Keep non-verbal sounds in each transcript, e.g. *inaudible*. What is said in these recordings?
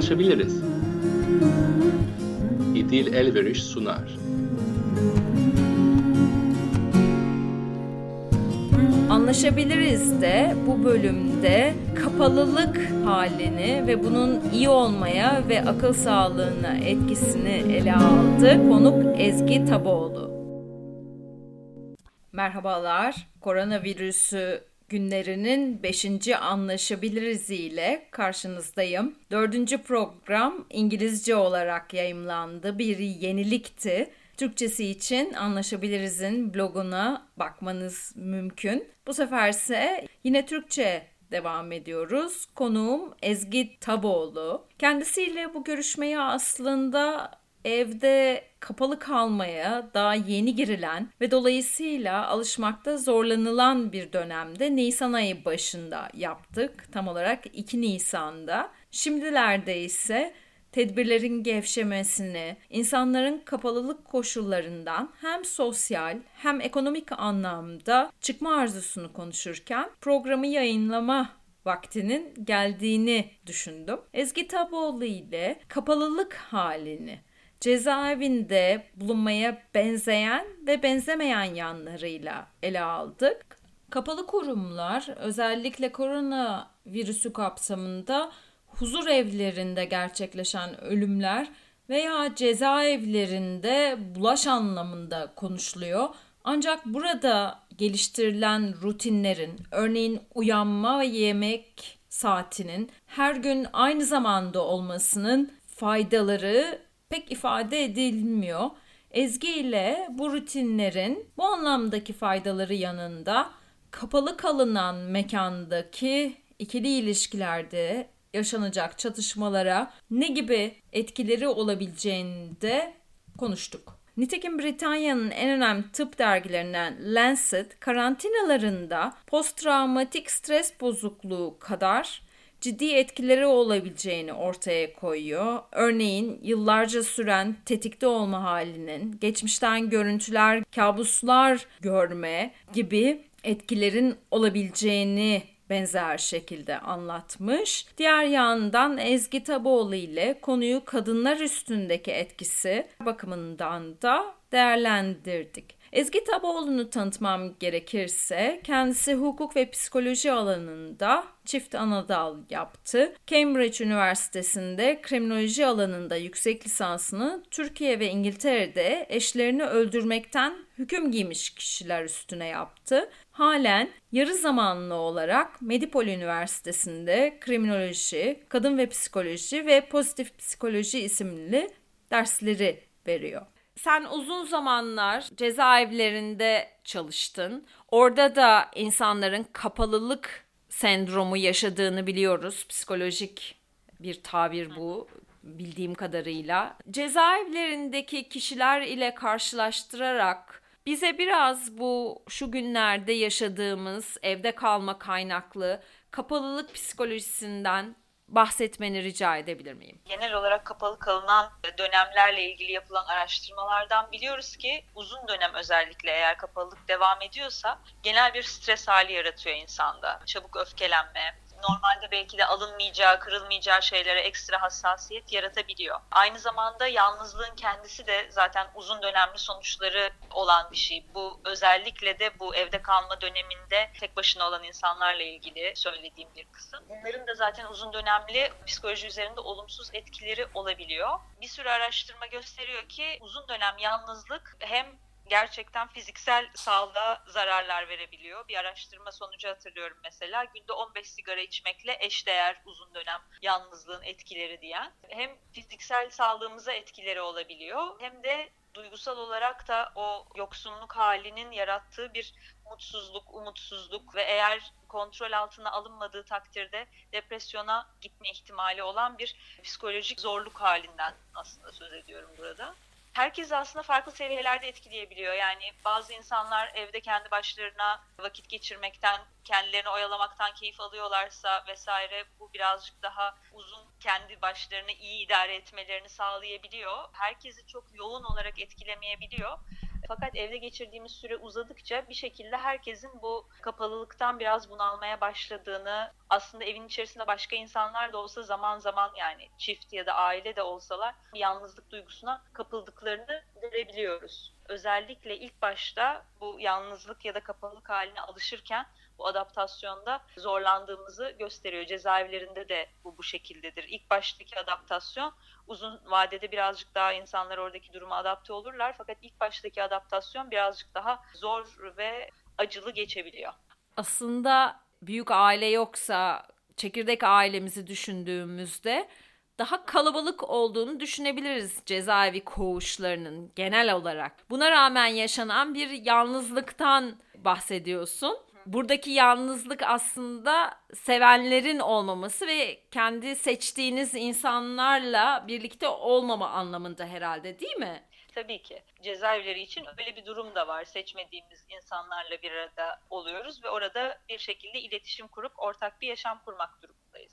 Anlaşabiliriz. İdil Elveriş sunar. Anlaşabiliriz de bu bölümde kapalılık halini ve bunun iyi olmaya ve akıl sağlığına etkisini ele aldı. Konuk Ezgi Taboğlu. Merhabalar. Koronavirüsü günlerinin 5. anlaşabiliriz ile karşınızdayım. Dördüncü program İngilizce olarak yayımlandı. Bir yenilikti. Türkçesi için Anlaşabiliriz'in bloguna bakmanız mümkün. Bu sefer ise yine Türkçe devam ediyoruz. Konuğum Ezgi Taboğlu. Kendisiyle bu görüşmeyi aslında evde kapalı kalmaya daha yeni girilen ve dolayısıyla alışmakta zorlanılan bir dönemde Nisan ayı başında yaptık. Tam olarak 2 Nisan'da. Şimdilerde ise tedbirlerin gevşemesini, insanların kapalılık koşullarından hem sosyal hem ekonomik anlamda çıkma arzusunu konuşurken programı yayınlama vaktinin geldiğini düşündüm. Ezgi Taboğlu ile kapalılık halini cezaevinde bulunmaya benzeyen ve benzemeyen yanlarıyla ele aldık. Kapalı kurumlar özellikle korona virüsü kapsamında huzur evlerinde gerçekleşen ölümler veya cezaevlerinde bulaş anlamında konuşuluyor. Ancak burada geliştirilen rutinlerin, örneğin uyanma ve yemek saatinin her gün aynı zamanda olmasının faydaları pek ifade edilmiyor. Ezgi ile bu rutinlerin bu anlamdaki faydaları yanında kapalı kalınan mekandaki ikili ilişkilerde yaşanacak çatışmalara ne gibi etkileri olabileceğini de konuştuk. Nitekim Britanya'nın en önemli tıp dergilerinden Lancet karantinalarında posttraumatik stres bozukluğu kadar ciddi etkileri olabileceğini ortaya koyuyor. Örneğin yıllarca süren tetikte olma halinin, geçmişten görüntüler, kabuslar görme gibi etkilerin olabileceğini benzer şekilde anlatmış. Diğer yandan Ezgi Taboğlu ile konuyu kadınlar üstündeki etkisi bakımından da değerlendirdik. Ezgi Taboğlu'nu tanıtmam gerekirse kendisi hukuk ve psikoloji alanında çift anadal yaptı. Cambridge Üniversitesi'nde kriminoloji alanında yüksek lisansını Türkiye ve İngiltere'de eşlerini öldürmekten hüküm giymiş kişiler üstüne yaptı. Halen yarı zamanlı olarak Medipol Üniversitesi'nde kriminoloji, kadın ve psikoloji ve pozitif psikoloji isimli dersleri veriyor. Sen uzun zamanlar cezaevlerinde çalıştın. Orada da insanların kapalılık sendromu yaşadığını biliyoruz. Psikolojik bir tabir bu bildiğim kadarıyla. Cezaevlerindeki kişiler ile karşılaştırarak bize biraz bu şu günlerde yaşadığımız evde kalma kaynaklı kapalılık psikolojisinden bahsetmeni rica edebilir miyim? Genel olarak kapalı kalınan dönemlerle ilgili yapılan araştırmalardan biliyoruz ki uzun dönem özellikle eğer kapalılık devam ediyorsa genel bir stres hali yaratıyor insanda. Çabuk öfkelenme, normalde belki de alınmayacağı, kırılmayacağı şeylere ekstra hassasiyet yaratabiliyor. Aynı zamanda yalnızlığın kendisi de zaten uzun dönemli sonuçları olan bir şey. Bu özellikle de bu evde kalma döneminde tek başına olan insanlarla ilgili söylediğim bir kısım. Bunların da zaten uzun dönemli psikoloji üzerinde olumsuz etkileri olabiliyor. Bir sürü araştırma gösteriyor ki uzun dönem yalnızlık hem gerçekten fiziksel sağlığa zararlar verebiliyor. Bir araştırma sonucu hatırlıyorum mesela günde 15 sigara içmekle eşdeğer uzun dönem yalnızlığın etkileri diyen. Hem fiziksel sağlığımıza etkileri olabiliyor hem de duygusal olarak da o yoksunluk halinin yarattığı bir mutsuzluk, umutsuzluk ve eğer kontrol altına alınmadığı takdirde depresyona gitme ihtimali olan bir psikolojik zorluk halinden aslında söz ediyorum burada herkes aslında farklı seviyelerde etkileyebiliyor. Yani bazı insanlar evde kendi başlarına vakit geçirmekten, kendilerini oyalamaktan keyif alıyorlarsa vesaire bu birazcık daha uzun kendi başlarını iyi idare etmelerini sağlayabiliyor. Herkesi çok yoğun olarak etkilemeyebiliyor. Fakat evde geçirdiğimiz süre uzadıkça bir şekilde herkesin bu kapalılıktan biraz bunalmaya başladığını, aslında evin içerisinde başka insanlar da olsa zaman zaman yani çift ya da aile de olsalar yalnızlık duygusuna kapıldıklarını görebiliyoruz. Özellikle ilk başta bu yalnızlık ya da kapalılık haline alışırken bu adaptasyonda zorlandığımızı gösteriyor. Cezaevlerinde de bu bu şekildedir. İlk baştaki adaptasyon uzun vadede birazcık daha insanlar oradaki duruma adapte olurlar. Fakat ilk baştaki adaptasyon birazcık daha zor ve acılı geçebiliyor. Aslında büyük aile yoksa çekirdek ailemizi düşündüğümüzde daha kalabalık olduğunu düşünebiliriz cezaevi koğuşlarının genel olarak. Buna rağmen yaşanan bir yalnızlıktan bahsediyorsun. Buradaki yalnızlık aslında sevenlerin olmaması ve kendi seçtiğiniz insanlarla birlikte olmama anlamında herhalde değil mi? Tabii ki. Cezaevleri için öyle bir durum da var. Seçmediğimiz insanlarla bir arada oluyoruz ve orada bir şekilde iletişim kurup ortak bir yaşam kurmak durumundayız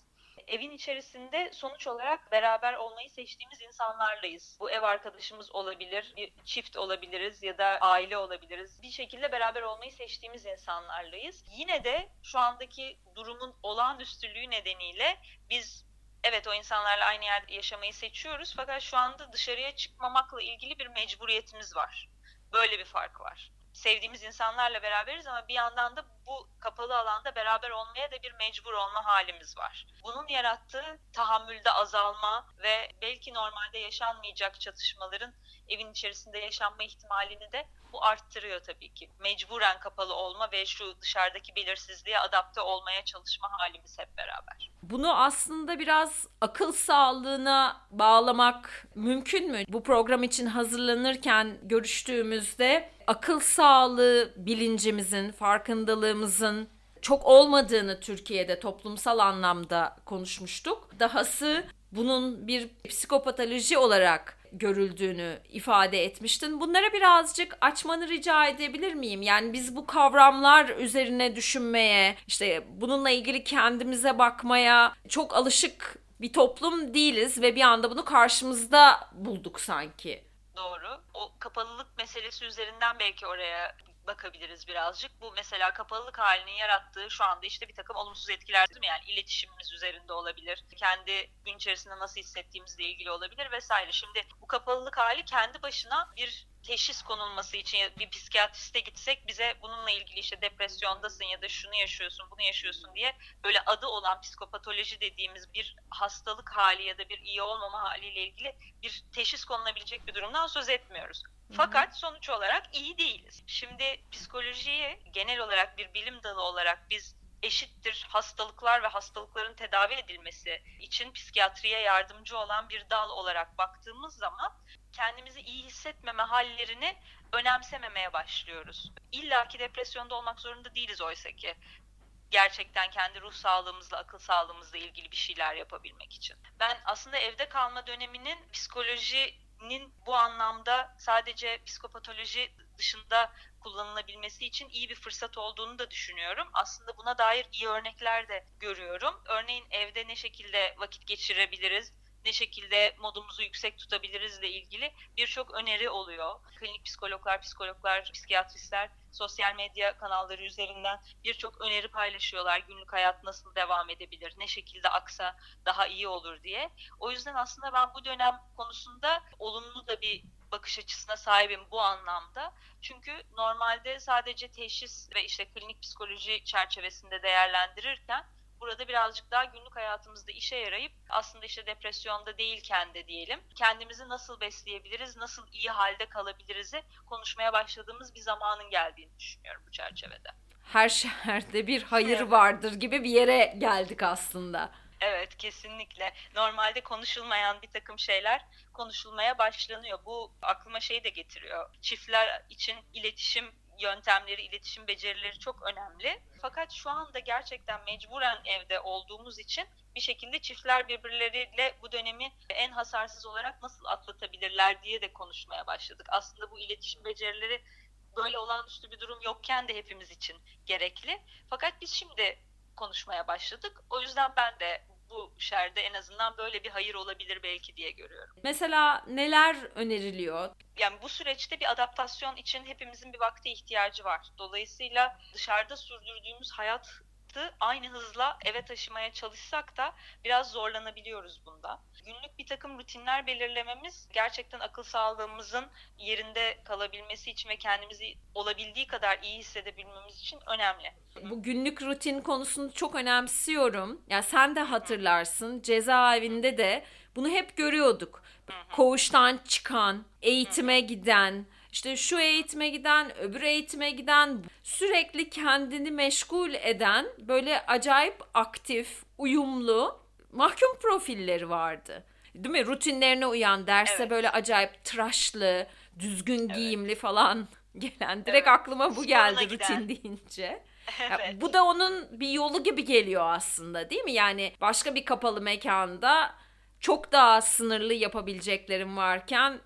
evin içerisinde sonuç olarak beraber olmayı seçtiğimiz insanlarlayız. Bu ev arkadaşımız olabilir, bir çift olabiliriz ya da aile olabiliriz. Bir şekilde beraber olmayı seçtiğimiz insanlarlayız. Yine de şu andaki durumun olağanüstülüğü nedeniyle biz evet o insanlarla aynı yerde yaşamayı seçiyoruz fakat şu anda dışarıya çıkmamakla ilgili bir mecburiyetimiz var. Böyle bir fark var sevdiğimiz insanlarla beraberiz ama bir yandan da bu kapalı alanda beraber olmaya da bir mecbur olma halimiz var. Bunun yarattığı tahammülde azalma ve belki normalde yaşanmayacak çatışmaların evin içerisinde yaşanma ihtimalini de bu arttırıyor tabii ki. Mecburen kapalı olma ve şu dışarıdaki belirsizliğe adapte olmaya çalışma halimiz hep beraber. Bunu aslında biraz akıl sağlığına bağlamak mümkün mü? Bu program için hazırlanırken görüştüğümüzde akıl sağlığı bilincimizin, farkındalığımızın çok olmadığını Türkiye'de toplumsal anlamda konuşmuştuk. Dahası bunun bir psikopatoloji olarak görüldüğünü ifade etmiştin. Bunlara birazcık açmanı rica edebilir miyim? Yani biz bu kavramlar üzerine düşünmeye, işte bununla ilgili kendimize bakmaya çok alışık bir toplum değiliz ve bir anda bunu karşımızda bulduk sanki. Doğru. O kapalılık meselesi üzerinden belki oraya bakabiliriz birazcık. Bu mesela kapalılık halinin yarattığı şu anda işte bir takım olumsuz etkiler değil mi? Yani iletişimimiz üzerinde olabilir. Kendi gün içerisinde nasıl hissettiğimizle ilgili olabilir vesaire. Şimdi bu kapalılık hali kendi başına bir teşhis konulması için bir psikiyatriste gitsek bize bununla ilgili işte depresyondasın ya da şunu yaşıyorsun bunu yaşıyorsun diye böyle adı olan psikopatoloji dediğimiz bir hastalık hali ya da bir iyi olmama haliyle ilgili bir teşhis konulabilecek bir durumdan söz etmiyoruz. Fakat sonuç olarak iyi değiliz. Şimdi psikolojiyi genel olarak bir bilim dalı olarak biz eşittir hastalıklar ve hastalıkların tedavi edilmesi için psikiyatriye yardımcı olan bir dal olarak baktığımız zaman kendimizi iyi hissetmeme hallerini önemsememeye başlıyoruz. İlla ki depresyonda olmak zorunda değiliz oysa ki gerçekten kendi ruh sağlığımızla, akıl sağlığımızla ilgili bir şeyler yapabilmek için. Ben aslında evde kalma döneminin psikolojinin bu anlamda sadece psikopatoloji dışında kullanılabilmesi için iyi bir fırsat olduğunu da düşünüyorum. Aslında buna dair iyi örnekler de görüyorum. Örneğin evde ne şekilde vakit geçirebiliriz? Ne şekilde modumuzu yüksek tutabiliriz ile ilgili birçok öneri oluyor. Klinik psikologlar, psikologlar, psikiyatristler sosyal medya kanalları üzerinden birçok öneri paylaşıyorlar. Günlük hayat nasıl devam edebilir, ne şekilde aksa daha iyi olur diye. O yüzden aslında ben bu dönem konusunda olumlu da bir bakış açısına sahibim bu anlamda. Çünkü normalde sadece teşhis ve işte klinik psikoloji çerçevesinde değerlendirirken burada birazcık daha günlük hayatımızda işe yarayıp aslında işte depresyonda değilken de diyelim kendimizi nasıl besleyebiliriz, nasıl iyi halde kalabiliriz'i konuşmaya başladığımız bir zamanın geldiğini düşünüyorum bu çerçevede. Her şerde bir hayır vardır gibi bir yere geldik aslında. Evet kesinlikle. Normalde konuşulmayan bir takım şeyler konuşulmaya başlanıyor. Bu aklıma şey de getiriyor. Çiftler için iletişim yöntemleri, iletişim becerileri çok önemli. Fakat şu anda gerçekten mecburen evde olduğumuz için bir şekilde çiftler birbirleriyle bu dönemi en hasarsız olarak nasıl atlatabilirler diye de konuşmaya başladık. Aslında bu iletişim becerileri böyle olağanüstü bir durum yokken de hepimiz için gerekli. Fakat biz şimdi konuşmaya başladık. O yüzden ben de bu şerde en azından böyle bir hayır olabilir belki diye görüyorum. Mesela neler öneriliyor? Yani bu süreçte bir adaptasyon için hepimizin bir vakte ihtiyacı var. Dolayısıyla dışarıda sürdürdüğümüz hayat aynı hızla eve taşımaya çalışsak da biraz zorlanabiliyoruz bunda. Günlük bir takım rutinler belirlememiz gerçekten akıl sağlığımızın yerinde kalabilmesi için ve kendimizi olabildiği kadar iyi hissedebilmemiz için önemli. Bu günlük rutin konusunu çok önemsiyorum. Ya sen de hatırlarsın cezaevinde de bunu hep görüyorduk. Koğuştan çıkan, eğitime giden, işte şu eğitime giden, öbür eğitime giden, sürekli kendini meşgul eden böyle acayip aktif, uyumlu mahkum profilleri vardı. Değil mi? Rutinlerine uyan, derse evet. böyle acayip tıraşlı, düzgün evet. giyimli falan *laughs* gelen. Direkt evet. aklıma bu geldi Sporuna rutin giden. deyince. Evet. Ya, bu da onun bir yolu gibi geliyor aslında değil mi? Yani başka bir kapalı mekanda çok daha sınırlı yapabileceklerim varken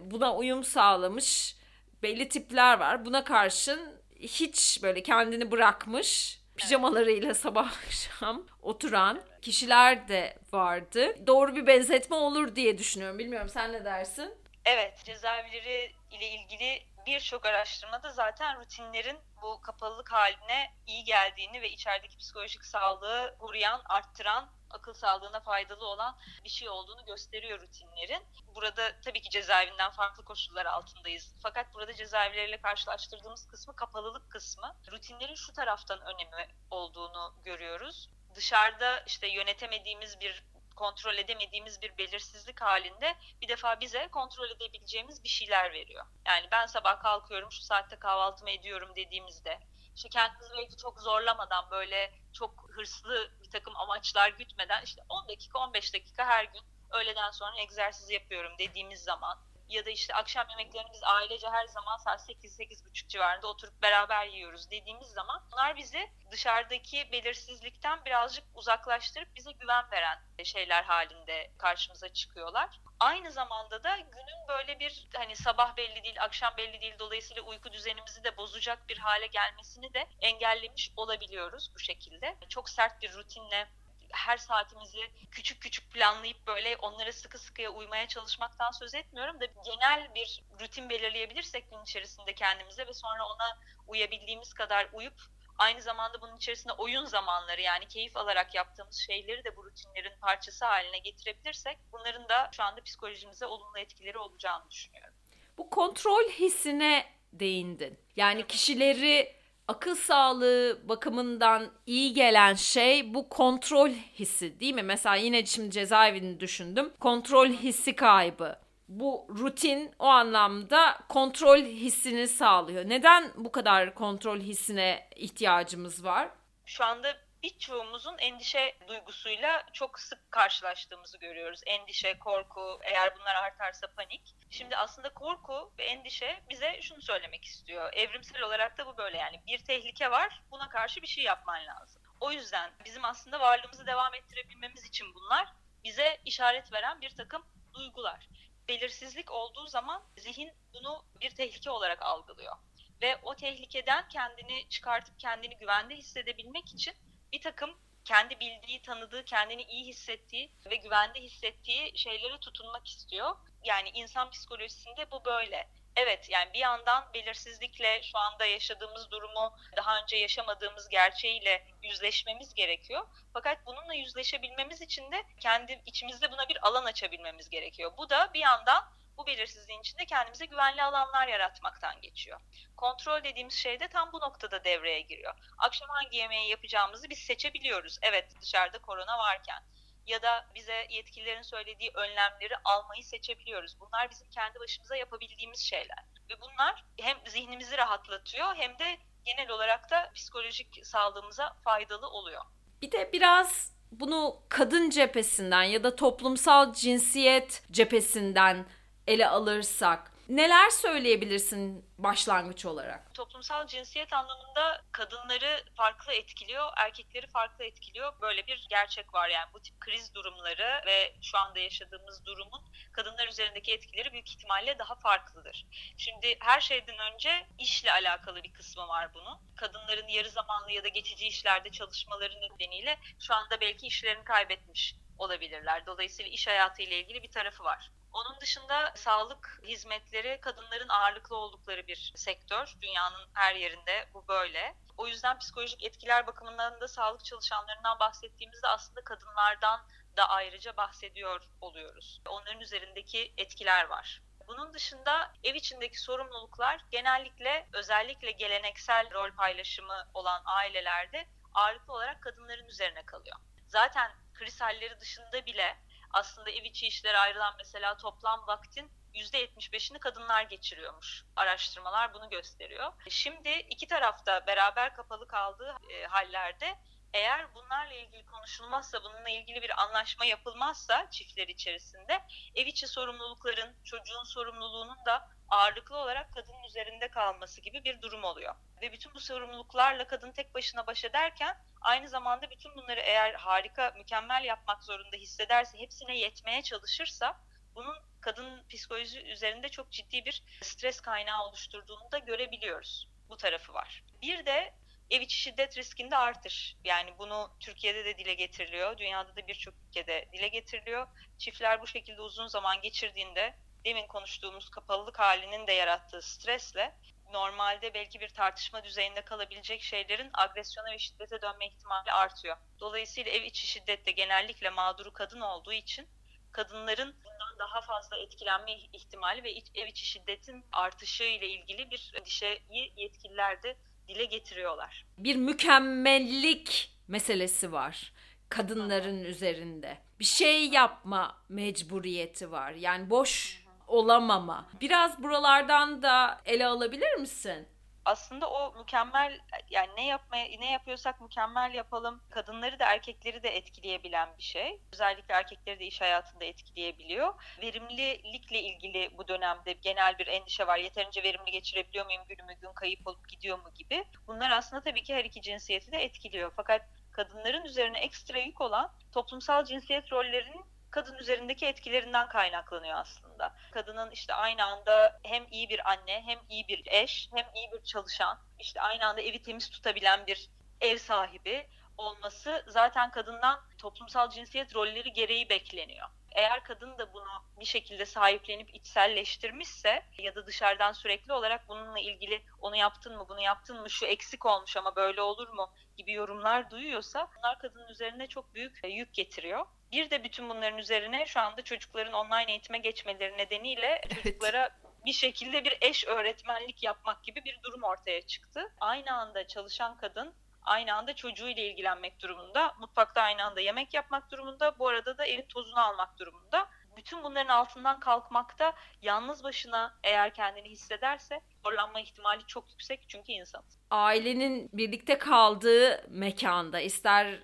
buna uyum sağlamış belli tipler var. Buna karşın hiç böyle kendini bırakmış pijamalarıyla *laughs* sabah akşam oturan kişiler de vardı. Doğru bir benzetme olur diye düşünüyorum. Bilmiyorum sen ne dersin? Evet, cezaevleri ile ilgili birçok araştırmada zaten rutinlerin bu kapalılık haline iyi geldiğini ve içerideki psikolojik sağlığı koruyan, arttıran akıl sağlığına faydalı olan bir şey olduğunu gösteriyor rutinlerin. Burada tabii ki cezaevinden farklı koşullar altındayız. Fakat burada cezaevleriyle karşılaştırdığımız kısmı kapalılık kısmı. Rutinlerin şu taraftan önemi olduğunu görüyoruz. Dışarıda işte yönetemediğimiz bir kontrol edemediğimiz bir belirsizlik halinde bir defa bize kontrol edebileceğimiz bir şeyler veriyor. Yani ben sabah kalkıyorum şu saatte kahvaltımı ediyorum dediğimizde işte kendimizi belki çok zorlamadan böyle çok hırslı bir takım amaçlar gütmeden işte 10 dakika 15 dakika her gün öğleden sonra egzersiz yapıyorum dediğimiz zaman ya da işte akşam yemeklerini biz ailece her zaman saat 8-8.30 civarında oturup beraber yiyoruz dediğimiz zaman bunlar bizi dışarıdaki belirsizlikten birazcık uzaklaştırıp bize güven veren şeyler halinde karşımıza çıkıyorlar. Aynı zamanda da günün böyle bir hani sabah belli değil, akşam belli değil dolayısıyla uyku düzenimizi de bozacak bir hale gelmesini de engellemiş olabiliyoruz bu şekilde. Çok sert bir rutinle her saatimizi küçük küçük planlayıp böyle onlara sıkı sıkıya uymaya çalışmaktan söz etmiyorum da genel bir rutin belirleyebilirsek gün içerisinde kendimize ve sonra ona uyabildiğimiz kadar uyup aynı zamanda bunun içerisinde oyun zamanları yani keyif alarak yaptığımız şeyleri de bu rutinlerin parçası haline getirebilirsek bunların da şu anda psikolojimize olumlu etkileri olacağını düşünüyorum. Bu kontrol hissine değindin. Yani kişileri akıl sağlığı bakımından iyi gelen şey bu kontrol hissi değil mi? Mesela yine şimdi cezaevini düşündüm. Kontrol hissi kaybı. Bu rutin o anlamda kontrol hissini sağlıyor. Neden bu kadar kontrol hissine ihtiyacımız var? Şu anda birçoğumuzun endişe duygusuyla çok sık karşılaştığımızı görüyoruz. Endişe, korku, eğer bunlar artarsa panik. Şimdi aslında korku ve endişe bize şunu söylemek istiyor. Evrimsel olarak da bu böyle yani bir tehlike var, buna karşı bir şey yapman lazım. O yüzden bizim aslında varlığımızı devam ettirebilmemiz için bunlar bize işaret veren bir takım duygular. Belirsizlik olduğu zaman zihin bunu bir tehlike olarak algılıyor ve o tehlikeden kendini çıkartıp kendini güvende hissedebilmek için bir takım kendi bildiği, tanıdığı, kendini iyi hissettiği ve güvende hissettiği şeylere tutunmak istiyor. Yani insan psikolojisinde bu böyle. Evet yani bir yandan belirsizlikle şu anda yaşadığımız durumu daha önce yaşamadığımız gerçeğiyle yüzleşmemiz gerekiyor. Fakat bununla yüzleşebilmemiz için de kendi içimizde buna bir alan açabilmemiz gerekiyor. Bu da bir yandan bu belirsizliğin içinde kendimize güvenli alanlar yaratmaktan geçiyor. Kontrol dediğimiz şey de tam bu noktada devreye giriyor. Akşam hangi yemeği yapacağımızı biz seçebiliyoruz. Evet dışarıda korona varken ya da bize yetkililerin söylediği önlemleri almayı seçebiliyoruz. Bunlar bizim kendi başımıza yapabildiğimiz şeyler. Ve bunlar hem zihnimizi rahatlatıyor hem de genel olarak da psikolojik sağlığımıza faydalı oluyor. Bir de biraz bunu kadın cephesinden ya da toplumsal cinsiyet cephesinden ele alırsak Neler söyleyebilirsin başlangıç olarak? Toplumsal cinsiyet anlamında kadınları farklı etkiliyor, erkekleri farklı etkiliyor. Böyle bir gerçek var yani bu tip kriz durumları ve şu anda yaşadığımız durumun kadınlar üzerindeki etkileri büyük ihtimalle daha farklıdır. Şimdi her şeyden önce işle alakalı bir kısmı var bunun. Kadınların yarı zamanlı ya da geçici işlerde çalışmaları nedeniyle şu anda belki işlerini kaybetmiş olabilirler. Dolayısıyla iş hayatı ile ilgili bir tarafı var. Onun dışında sağlık hizmetleri kadınların ağırlıklı oldukları bir sektör. Dünyanın her yerinde bu böyle. O yüzden psikolojik etkiler bakımından da sağlık çalışanlarından bahsettiğimizde aslında kadınlardan da ayrıca bahsediyor oluyoruz. Onların üzerindeki etkiler var. Bunun dışında ev içindeki sorumluluklar genellikle özellikle geleneksel rol paylaşımı olan ailelerde ağırlıklı olarak kadınların üzerine kalıyor. Zaten kriz halleri dışında bile aslında ev içi işlere ayrılan mesela toplam vaktin %75'ini kadınlar geçiriyormuş. Araştırmalar bunu gösteriyor. Şimdi iki tarafta beraber kapalı kaldığı e, hallerde eğer bunlarla ilgili konuşulmazsa, bununla ilgili bir anlaşma yapılmazsa çiftler içerisinde ev içi sorumlulukların, çocuğun sorumluluğunun da ağırlıklı olarak kadının üzerinde kalması gibi bir durum oluyor. Ve bütün bu sorumluluklarla kadın tek başına baş ederken aynı zamanda bütün bunları eğer harika, mükemmel yapmak zorunda hissederse, hepsine yetmeye çalışırsa bunun kadın psikolojisi üzerinde çok ciddi bir stres kaynağı oluşturduğunu da görebiliyoruz. Bu tarafı var. Bir de ev içi şiddet riskinde artış. Yani bunu Türkiye'de de dile getiriliyor. Dünyada da birçok ülkede dile getiriliyor. Çiftler bu şekilde uzun zaman geçirdiğinde demin konuştuğumuz kapalılık halinin de yarattığı stresle normalde belki bir tartışma düzeyinde kalabilecek şeylerin agresyona ve şiddete dönme ihtimali artıyor. Dolayısıyla ev içi şiddette genellikle mağduru kadın olduğu için kadınların bundan daha fazla etkilenme ihtimali ve ev içi şiddetin artışı ile ilgili bir endişeyi yetkililer de dile getiriyorlar. Bir mükemmellik meselesi var kadınların üzerinde. Bir şey yapma mecburiyeti var. Yani boş olamama. Biraz buralardan da ele alabilir misin? Aslında o mükemmel yani ne yapmaya ne yapıyorsak mükemmel yapalım. Kadınları da erkekleri de etkileyebilen bir şey. Özellikle erkekleri de iş hayatında etkileyebiliyor. Verimlilikle ilgili bu dönemde genel bir endişe var. Yeterince verimli geçirebiliyor muyum? Günümü gün kayıp olup gidiyor mu gibi. Bunlar aslında tabii ki her iki cinsiyeti de etkiliyor. Fakat kadınların üzerine ekstra yük olan toplumsal cinsiyet rollerinin kadın üzerindeki etkilerinden kaynaklanıyor aslında. Kadının işte aynı anda hem iyi bir anne, hem iyi bir eş, hem iyi bir çalışan, işte aynı anda evi temiz tutabilen bir ev sahibi olması zaten kadından toplumsal cinsiyet rolleri gereği bekleniyor. Eğer kadın da bunu bir şekilde sahiplenip içselleştirmişse ya da dışarıdan sürekli olarak bununla ilgili onu yaptın mı, bunu yaptın mı, şu eksik olmuş ama böyle olur mu gibi yorumlar duyuyorsa bunlar kadının üzerine çok büyük yük getiriyor. Bir de bütün bunların üzerine şu anda çocukların online eğitime geçmeleri nedeniyle çocuklara bir şekilde bir eş öğretmenlik yapmak gibi bir durum ortaya çıktı. Aynı anda çalışan kadın aynı anda çocuğuyla ilgilenmek durumunda, mutfakta aynı anda yemek yapmak durumunda, bu arada da evin tozunu almak durumunda. Bütün bunların altından kalkmakta yalnız başına eğer kendini hissederse zorlanma ihtimali çok yüksek çünkü insan. Ailenin birlikte kaldığı mekanda ister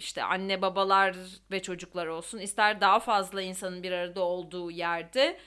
işte anne babalar ve çocuklar olsun ister daha fazla insanın bir arada olduğu yerde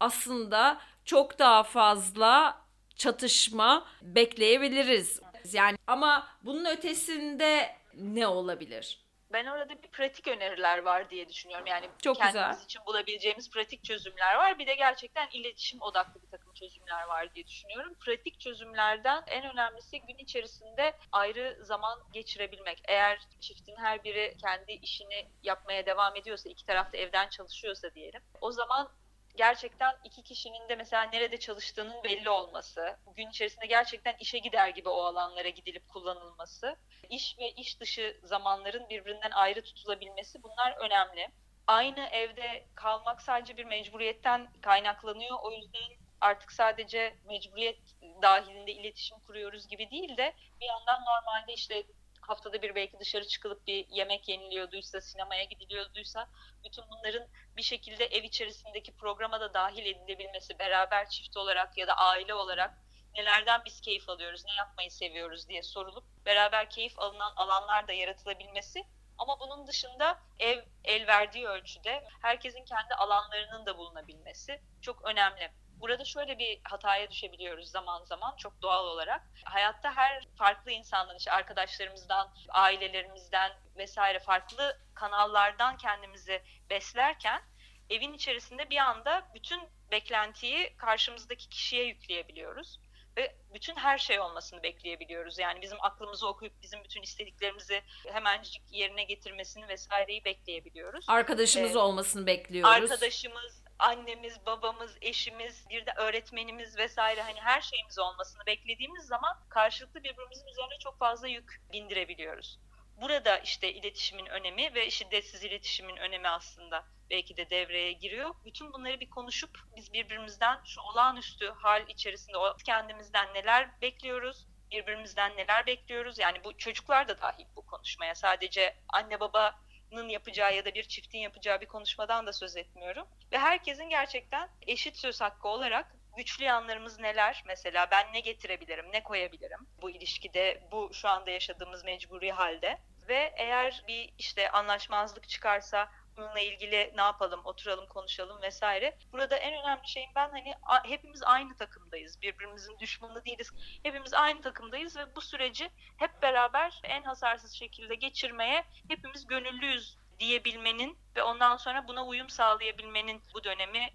aslında çok daha fazla çatışma bekleyebiliriz. Yani ama bunun ötesinde ne olabilir? Ben orada bir pratik öneriler var diye düşünüyorum. Yani Çok kendimiz güzel. için bulabileceğimiz pratik çözümler var. Bir de gerçekten iletişim odaklı bir takım çözümler var diye düşünüyorum. Pratik çözümlerden en önemlisi gün içerisinde ayrı zaman geçirebilmek. Eğer çiftin her biri kendi işini yapmaya devam ediyorsa, iki tarafta evden çalışıyorsa diyelim. O zaman gerçekten iki kişinin de mesela nerede çalıştığının belli olması, gün içerisinde gerçekten işe gider gibi o alanlara gidilip kullanılması, iş ve iş dışı zamanların birbirinden ayrı tutulabilmesi bunlar önemli. Aynı evde kalmak sadece bir mecburiyetten kaynaklanıyor. O yüzden artık sadece mecburiyet dahilinde iletişim kuruyoruz gibi değil de bir yandan normalde işte haftada bir belki dışarı çıkılıp bir yemek yeniliyorduysa, sinemaya gidiliyorduysa bütün bunların bir şekilde ev içerisindeki programa da dahil edilebilmesi, beraber çift olarak ya da aile olarak nelerden biz keyif alıyoruz, ne yapmayı seviyoruz diye sorulup beraber keyif alınan alanlar da yaratılabilmesi ama bunun dışında ev el verdiği ölçüde herkesin kendi alanlarının da bulunabilmesi çok önemli. Burada şöyle bir hataya düşebiliyoruz zaman zaman çok doğal olarak. Hayatta her farklı insandan, işte arkadaşlarımızdan, ailelerimizden vesaire farklı kanallardan kendimizi beslerken evin içerisinde bir anda bütün beklentiyi karşımızdaki kişiye yükleyebiliyoruz ve bütün her şey olmasını bekleyebiliyoruz. Yani bizim aklımızı okuyup bizim bütün istediklerimizi hemencik yerine getirmesini vesaireyi bekleyebiliyoruz. Arkadaşımız ee, olmasını bekliyoruz. Arkadaşımız, annemiz, babamız, eşimiz, bir de öğretmenimiz vesaire hani her şeyimiz olmasını beklediğimiz zaman karşılıklı birbirimizin üzerine çok fazla yük bindirebiliyoruz. Burada işte iletişimin önemi ve şiddetsiz iletişimin önemi aslında belki de devreye giriyor. Bütün bunları bir konuşup biz birbirimizden şu olağanüstü hal içerisinde kendimizden neler bekliyoruz, birbirimizden neler bekliyoruz. Yani bu çocuklar da dahil bu konuşmaya. Sadece anne babanın yapacağı ya da bir çiftin yapacağı bir konuşmadan da söz etmiyorum. Ve herkesin gerçekten eşit söz hakkı olarak güçlü yanlarımız neler? Mesela ben ne getirebilirim, ne koyabilirim bu ilişkide, bu şu anda yaşadığımız mecburi halde? Ve eğer bir işte anlaşmazlık çıkarsa bununla ilgili ne yapalım, oturalım, konuşalım vesaire. Burada en önemli şeyin ben hani hepimiz aynı takımdayız. Birbirimizin düşmanı değiliz. Hepimiz aynı takımdayız ve bu süreci hep beraber en hasarsız şekilde geçirmeye hepimiz gönüllüyüz diyebilmenin ve ondan sonra buna uyum sağlayabilmenin bu dönemi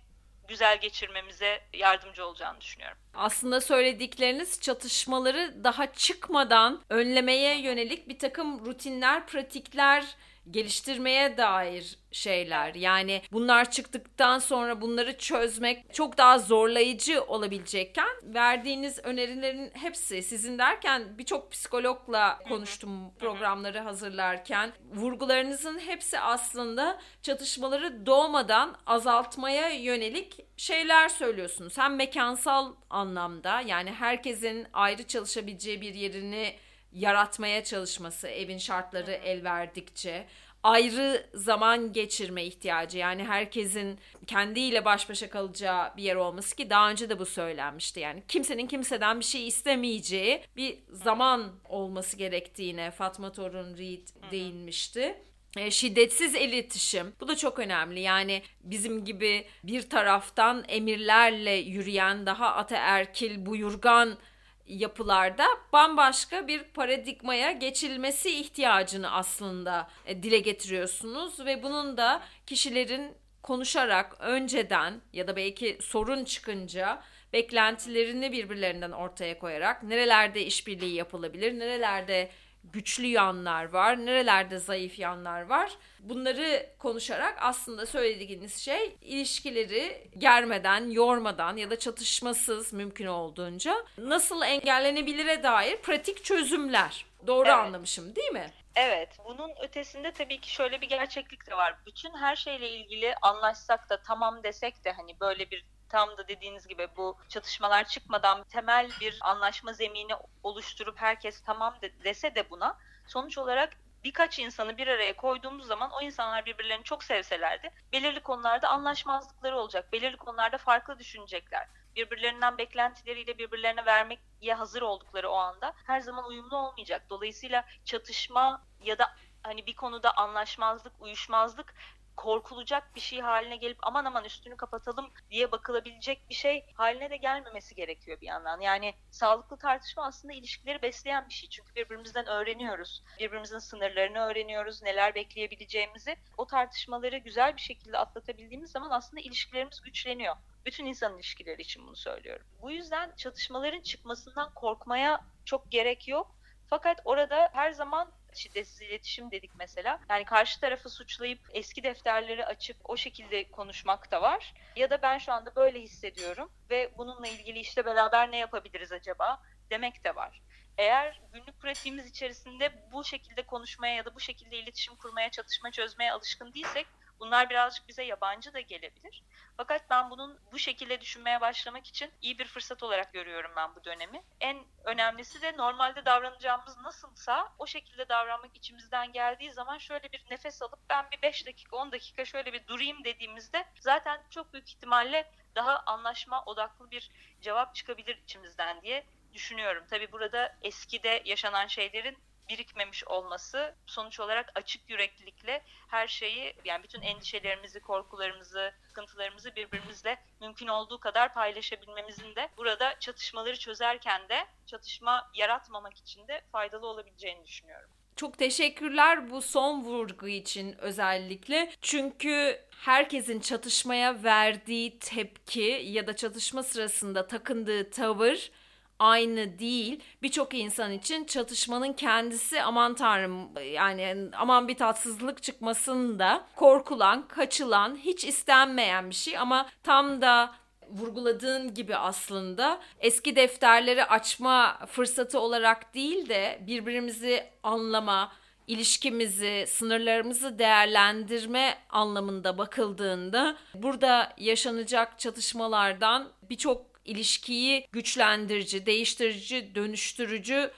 güzel geçirmemize yardımcı olacağını düşünüyorum. Aslında söyledikleriniz çatışmaları daha çıkmadan önlemeye yönelik bir takım rutinler, pratikler geliştirmeye dair şeyler. Yani bunlar çıktıktan sonra bunları çözmek çok daha zorlayıcı olabilecekken verdiğiniz önerilerin hepsi sizin derken birçok psikologla konuştum programları hazırlarken. Vurgularınızın hepsi aslında çatışmaları doğmadan azaltmaya yönelik şeyler söylüyorsunuz. Hem mekansal anlamda yani herkesin ayrı çalışabileceği bir yerini yaratmaya çalışması evin şartları el verdikçe ayrı zaman geçirme ihtiyacı yani herkesin kendiyle baş başa kalacağı bir yer olması ki daha önce de bu söylenmişti yani kimsenin kimseden bir şey istemeyeceği bir zaman olması gerektiğine Fatma Torun Reed değinmişti. E, şiddetsiz iletişim. Bu da çok önemli. Yani bizim gibi bir taraftan emirlerle yürüyen daha ataerkil, buyurgan yapılarda bambaşka bir paradigmaya geçilmesi ihtiyacını aslında e, dile getiriyorsunuz ve bunun da kişilerin konuşarak önceden ya da belki sorun çıkınca beklentilerini birbirlerinden ortaya koyarak nerelerde işbirliği yapılabilir, nerelerde güçlü yanlar var, nerelerde zayıf yanlar var. Bunları konuşarak aslında söylediğiniz şey ilişkileri germeden, yormadan ya da çatışmasız mümkün olduğunca nasıl engellenebilire dair pratik çözümler. Doğru evet. anlamışım değil mi? Evet, bunun ötesinde tabii ki şöyle bir gerçeklik de var. Bütün her şeyle ilgili anlaşsak da tamam desek de hani böyle bir tam da dediğiniz gibi bu çatışmalar çıkmadan temel bir anlaşma zemini oluşturup herkes tamam de, dese de buna sonuç olarak birkaç insanı bir araya koyduğumuz zaman o insanlar birbirlerini çok sevselerdi belirli konularda anlaşmazlıkları olacak. Belirli konularda farklı düşünecekler. Birbirlerinden beklentileriyle birbirlerine vermeye hazır oldukları o anda her zaman uyumlu olmayacak. Dolayısıyla çatışma ya da hani bir konuda anlaşmazlık, uyuşmazlık korkulacak bir şey haline gelip aman aman üstünü kapatalım diye bakılabilecek bir şey haline de gelmemesi gerekiyor bir yandan. Yani sağlıklı tartışma aslında ilişkileri besleyen bir şey. Çünkü birbirimizden öğreniyoruz. Birbirimizin sınırlarını öğreniyoruz, neler bekleyebileceğimizi. O tartışmaları güzel bir şekilde atlatabildiğimiz zaman aslında ilişkilerimiz güçleniyor. Bütün insan ilişkileri için bunu söylüyorum. Bu yüzden çatışmaların çıkmasından korkmaya çok gerek yok. Fakat orada her zaman şiddetsiz iletişim dedik mesela. Yani karşı tarafı suçlayıp eski defterleri açıp o şekilde konuşmak da var. Ya da ben şu anda böyle hissediyorum ve bununla ilgili işte beraber ne yapabiliriz acaba demek de var. Eğer günlük pratiğimiz içerisinde bu şekilde konuşmaya ya da bu şekilde iletişim kurmaya, çatışma çözmeye alışkın değilsek Bunlar birazcık bize yabancı da gelebilir. Fakat ben bunun bu şekilde düşünmeye başlamak için iyi bir fırsat olarak görüyorum ben bu dönemi. En önemlisi de normalde davranacağımız nasılsa o şekilde davranmak içimizden geldiği zaman şöyle bir nefes alıp ben bir 5 dakika 10 dakika şöyle bir durayım dediğimizde zaten çok büyük ihtimalle daha anlaşma odaklı bir cevap çıkabilir içimizden diye düşünüyorum. Tabii burada eskide yaşanan şeylerin birikmemiş olması sonuç olarak açık yüreklilikle her şeyi yani bütün endişelerimizi, korkularımızı, sıkıntılarımızı birbirimizle mümkün olduğu kadar paylaşabilmemizin de burada çatışmaları çözerken de çatışma yaratmamak için de faydalı olabileceğini düşünüyorum. Çok teşekkürler bu son vurgu için özellikle. Çünkü herkesin çatışmaya verdiği tepki ya da çatışma sırasında takındığı tavır aynı değil. Birçok insan için çatışmanın kendisi aman tanrım yani aman bir tatsızlık çıkmasın da korkulan, kaçılan, hiç istenmeyen bir şey ama tam da vurguladığın gibi aslında eski defterleri açma fırsatı olarak değil de birbirimizi anlama, ilişkimizi, sınırlarımızı değerlendirme anlamında bakıldığında burada yaşanacak çatışmalardan birçok ilişkiyi güçlendirici, değiştirici, dönüştürücü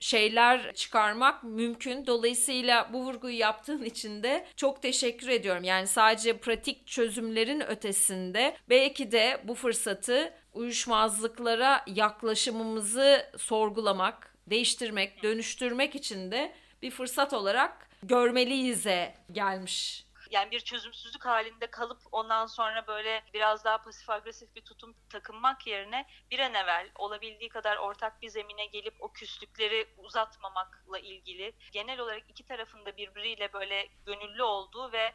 şeyler çıkarmak mümkün. Dolayısıyla bu vurguyu yaptığın *laughs* için de çok teşekkür ediyorum. Yani sadece pratik çözümlerin ötesinde belki de bu fırsatı uyuşmazlıklara yaklaşımımızı sorgulamak, değiştirmek, dönüştürmek için de bir fırsat olarak görmeliyiz'e gelmiş yani bir çözümsüzlük halinde kalıp ondan sonra böyle biraz daha pasif agresif bir tutum takınmak yerine bir an evvel olabildiği kadar ortak bir zemine gelip o küslükleri uzatmamakla ilgili genel olarak iki tarafında birbiriyle böyle gönüllü olduğu ve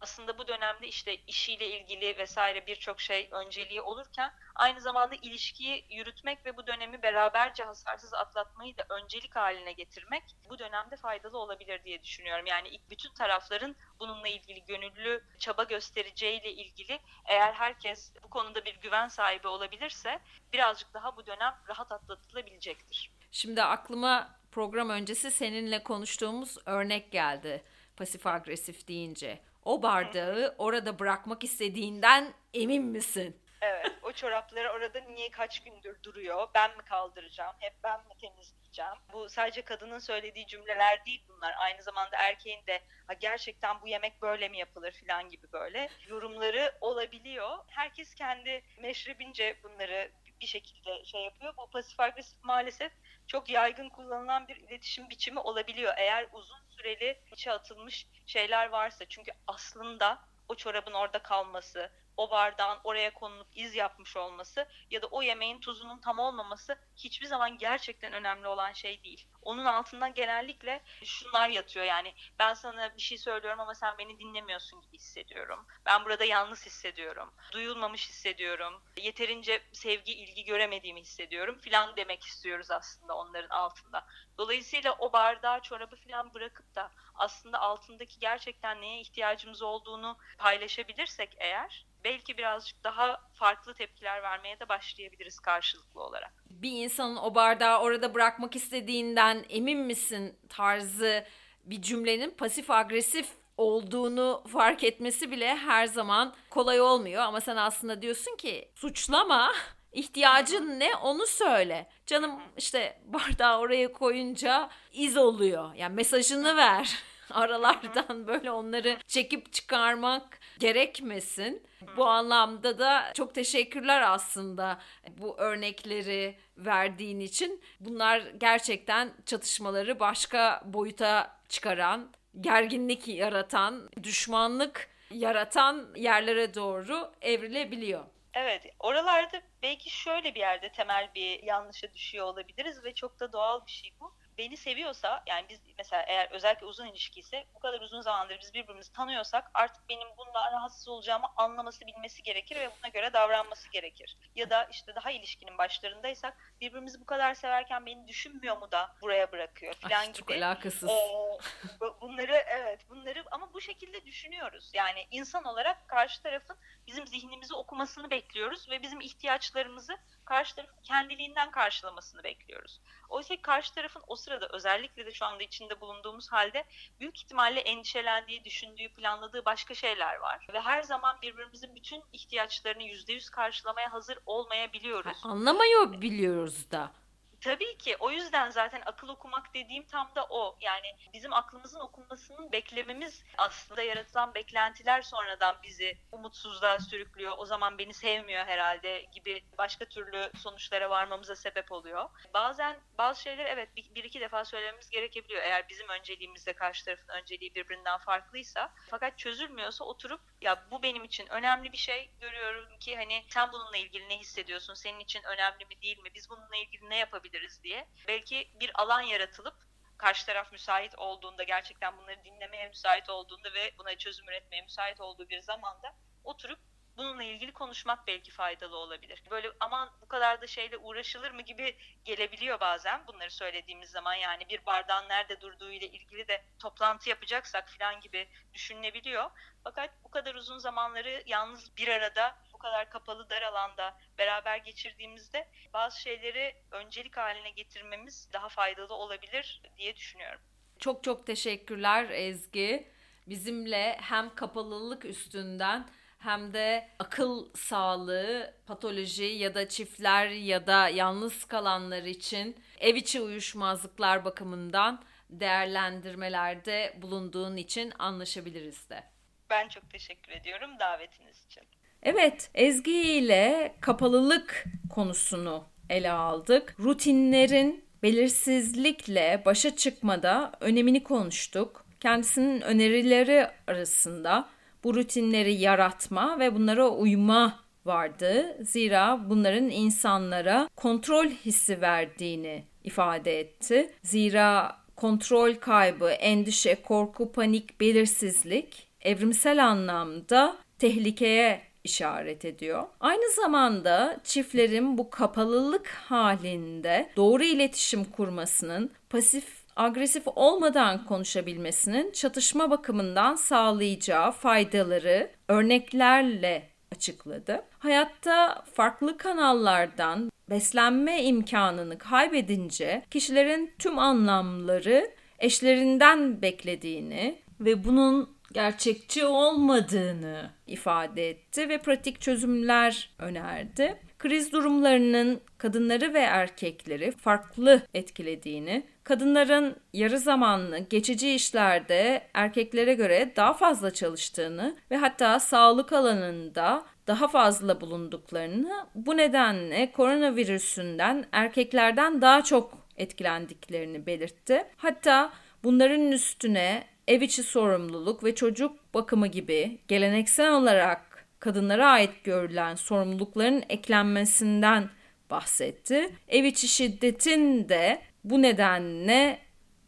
aslında bu dönemde işte işiyle ilgili vesaire birçok şey önceliği olurken aynı zamanda ilişkiyi yürütmek ve bu dönemi beraberce hasarsız atlatmayı da öncelik haline getirmek bu dönemde faydalı olabilir diye düşünüyorum. Yani bütün tarafların bununla ilgili gönüllü çaba göstereceğiyle ilgili eğer herkes bu konuda bir güven sahibi olabilirse birazcık daha bu dönem rahat atlatılabilecektir. Şimdi aklıma program öncesi seninle konuştuğumuz örnek geldi pasif agresif deyince o bardağı orada bırakmak istediğinden emin misin? Evet, o çorapları orada niye kaç gündür duruyor? Ben mi kaldıracağım? Hep ben mi temizleyeceğim? Bu sadece kadının söylediği cümleler değil bunlar. Aynı zamanda erkeğin de ha gerçekten bu yemek böyle mi yapılır falan gibi böyle yorumları olabiliyor. Herkes kendi meşrebince bunları bir şekilde şey yapıyor. Bu pasif agresif maalesef çok yaygın kullanılan bir iletişim biçimi olabiliyor. Eğer uzun süreli içe atılmış şeyler varsa çünkü aslında o çorabın orada kalması, o bardağın oraya konulup iz yapmış olması ya da o yemeğin tuzunun tam olmaması hiçbir zaman gerçekten önemli olan şey değil. Onun altından genellikle şunlar yatıyor yani ben sana bir şey söylüyorum ama sen beni dinlemiyorsun gibi hissediyorum. Ben burada yalnız hissediyorum. Duyulmamış hissediyorum. Yeterince sevgi, ilgi göremediğimi hissediyorum filan demek istiyoruz aslında onların altında. Dolayısıyla o bardağı, çorabı filan bırakıp da aslında altındaki gerçekten neye ihtiyacımız olduğunu paylaşabilirsek eğer belki birazcık daha farklı tepkiler vermeye de başlayabiliriz karşılıklı olarak. Bir insanın o bardağı orada bırakmak istediğinden emin misin tarzı bir cümlenin pasif agresif olduğunu fark etmesi bile her zaman kolay olmuyor ama sen aslında diyorsun ki suçlama ihtiyacın ne onu söyle. Canım işte bardağı oraya koyunca iz oluyor. Yani mesajını ver. *laughs* Aralardan böyle onları çekip çıkarmak gerekmesin. Bu anlamda da çok teşekkürler aslında bu örnekleri verdiğin için. Bunlar gerçekten çatışmaları başka boyuta çıkaran, gerginlik yaratan, düşmanlık yaratan yerlere doğru evrilebiliyor. Evet, oralarda belki şöyle bir yerde temel bir yanlışa düşüyor olabiliriz ve çok da doğal bir şey bu beni seviyorsa yani biz mesela eğer özellikle uzun ilişki ise bu kadar uzun zamandır biz birbirimizi tanıyorsak artık benim bundan rahatsız olacağımı anlaması bilmesi gerekir ve buna göre davranması gerekir. Ya da işte daha ilişkinin başlarındaysak birbirimizi bu kadar severken beni düşünmüyor mu da buraya bırakıyor falan gibi. Çok alakasız. Ee, bunları evet bunları ama bu şekilde düşünüyoruz. Yani insan olarak karşı tarafın bizim zihnimizi okumasını bekliyoruz ve bizim ihtiyaçlarımızı karşı tarafın kendiliğinden karşılamasını bekliyoruz. Oysa karşı tarafın o sırada özellikle de şu anda içinde bulunduğumuz halde büyük ihtimalle endişelendiği, düşündüğü, planladığı başka şeyler var. Ve her zaman birbirimizin bütün ihtiyaçlarını yüzde yüz karşılamaya hazır olmayabiliyoruz. Anlamıyor biliyoruz da. Tabii ki o yüzden zaten akıl okumak dediğim tam da o. Yani bizim aklımızın okunmasının beklememiz aslında yaratılan beklentiler sonradan bizi umutsuzluğa sürüklüyor. O zaman beni sevmiyor herhalde gibi başka türlü sonuçlara varmamıza sebep oluyor. Bazen bazı şeyler evet bir, iki defa söylememiz gerekebiliyor. Eğer bizim önceliğimizle karşı tarafın önceliği birbirinden farklıysa. Fakat çözülmüyorsa oturup ya bu benim için önemli bir şey görüyorum ki hani sen bununla ilgili ne hissediyorsun? Senin için önemli mi değil mi? Biz bununla ilgili ne yapabiliriz diye. Belki bir alan yaratılıp karşı taraf müsait olduğunda gerçekten bunları dinlemeye müsait olduğunda ve buna çözüm üretmeye müsait olduğu bir zamanda oturup bununla ilgili konuşmak belki faydalı olabilir. Böyle aman bu kadar da şeyle uğraşılır mı gibi gelebiliyor bazen bunları söylediğimiz zaman yani bir bardağın nerede durduğu ile ilgili de toplantı yapacaksak falan gibi düşünülebiliyor. Fakat bu kadar uzun zamanları yalnız bir arada kadar kapalı dar alanda beraber geçirdiğimizde bazı şeyleri öncelik haline getirmemiz daha faydalı olabilir diye düşünüyorum. Çok çok teşekkürler Ezgi. Bizimle hem kapalılık üstünden hem de akıl sağlığı, patoloji ya da çiftler ya da yalnız kalanlar için ev içi uyuşmazlıklar bakımından değerlendirmelerde bulunduğun için anlaşabiliriz de. Ben çok teşekkür ediyorum davetiniz için. Evet, Ezgi ile kapalılık konusunu ele aldık. Rutinlerin belirsizlikle başa çıkmada önemini konuştuk. Kendisinin önerileri arasında bu rutinleri yaratma ve bunlara uyma vardı. Zira bunların insanlara kontrol hissi verdiğini ifade etti. Zira kontrol kaybı, endişe, korku, panik, belirsizlik evrimsel anlamda tehlikeye işaret ediyor. Aynı zamanda çiftlerin bu kapalılık halinde doğru iletişim kurmasının pasif agresif olmadan konuşabilmesinin çatışma bakımından sağlayacağı faydaları örneklerle açıkladı. Hayatta farklı kanallardan beslenme imkanını kaybedince kişilerin tüm anlamları eşlerinden beklediğini ve bunun gerçekçi olmadığını ifade etti ve pratik çözümler önerdi. Kriz durumlarının kadınları ve erkekleri farklı etkilediğini, kadınların yarı zamanlı geçici işlerde erkeklere göre daha fazla çalıştığını ve hatta sağlık alanında daha fazla bulunduklarını, bu nedenle koronavirüsünden erkeklerden daha çok etkilendiklerini belirtti. Hatta bunların üstüne ev içi sorumluluk ve çocuk bakımı gibi geleneksel olarak kadınlara ait görülen sorumlulukların eklenmesinden bahsetti. Ev içi şiddetin de bu nedenle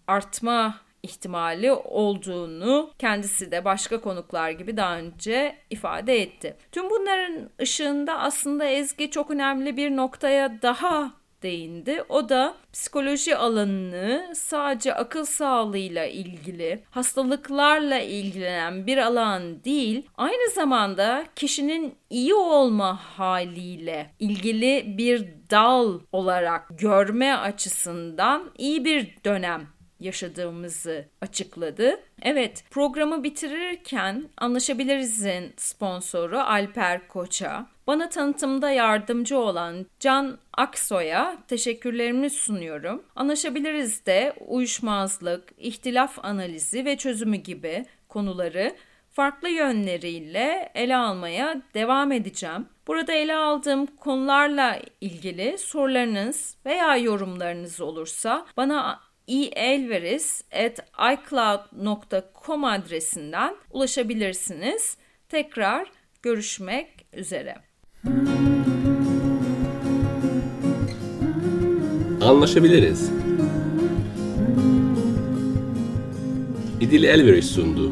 artma ihtimali olduğunu kendisi de başka konuklar gibi daha önce ifade etti. Tüm bunların ışığında aslında Ezgi çok önemli bir noktaya daha değindi. O da psikoloji alanını sadece akıl sağlığıyla ilgili, hastalıklarla ilgilenen bir alan değil, aynı zamanda kişinin iyi olma haliyle ilgili bir dal olarak görme açısından iyi bir dönem yaşadığımızı açıkladı. Evet, programı bitirirken Anlaşabiliriz'in sponsoru Alper Koç'a, bana tanıtımda yardımcı olan Can Aksoy'a teşekkürlerimi sunuyorum. Anlaşabiliriz de uyuşmazlık, ihtilaf analizi ve çözümü gibi konuları farklı yönleriyle ele almaya devam edeceğim. Burada ele aldığım konularla ilgili sorularınız veya yorumlarınız olursa bana ielveris.icloud.com adresinden ulaşabilirsiniz. Tekrar görüşmek üzere. Anlaşabiliriz. İdil Elveriş sundu.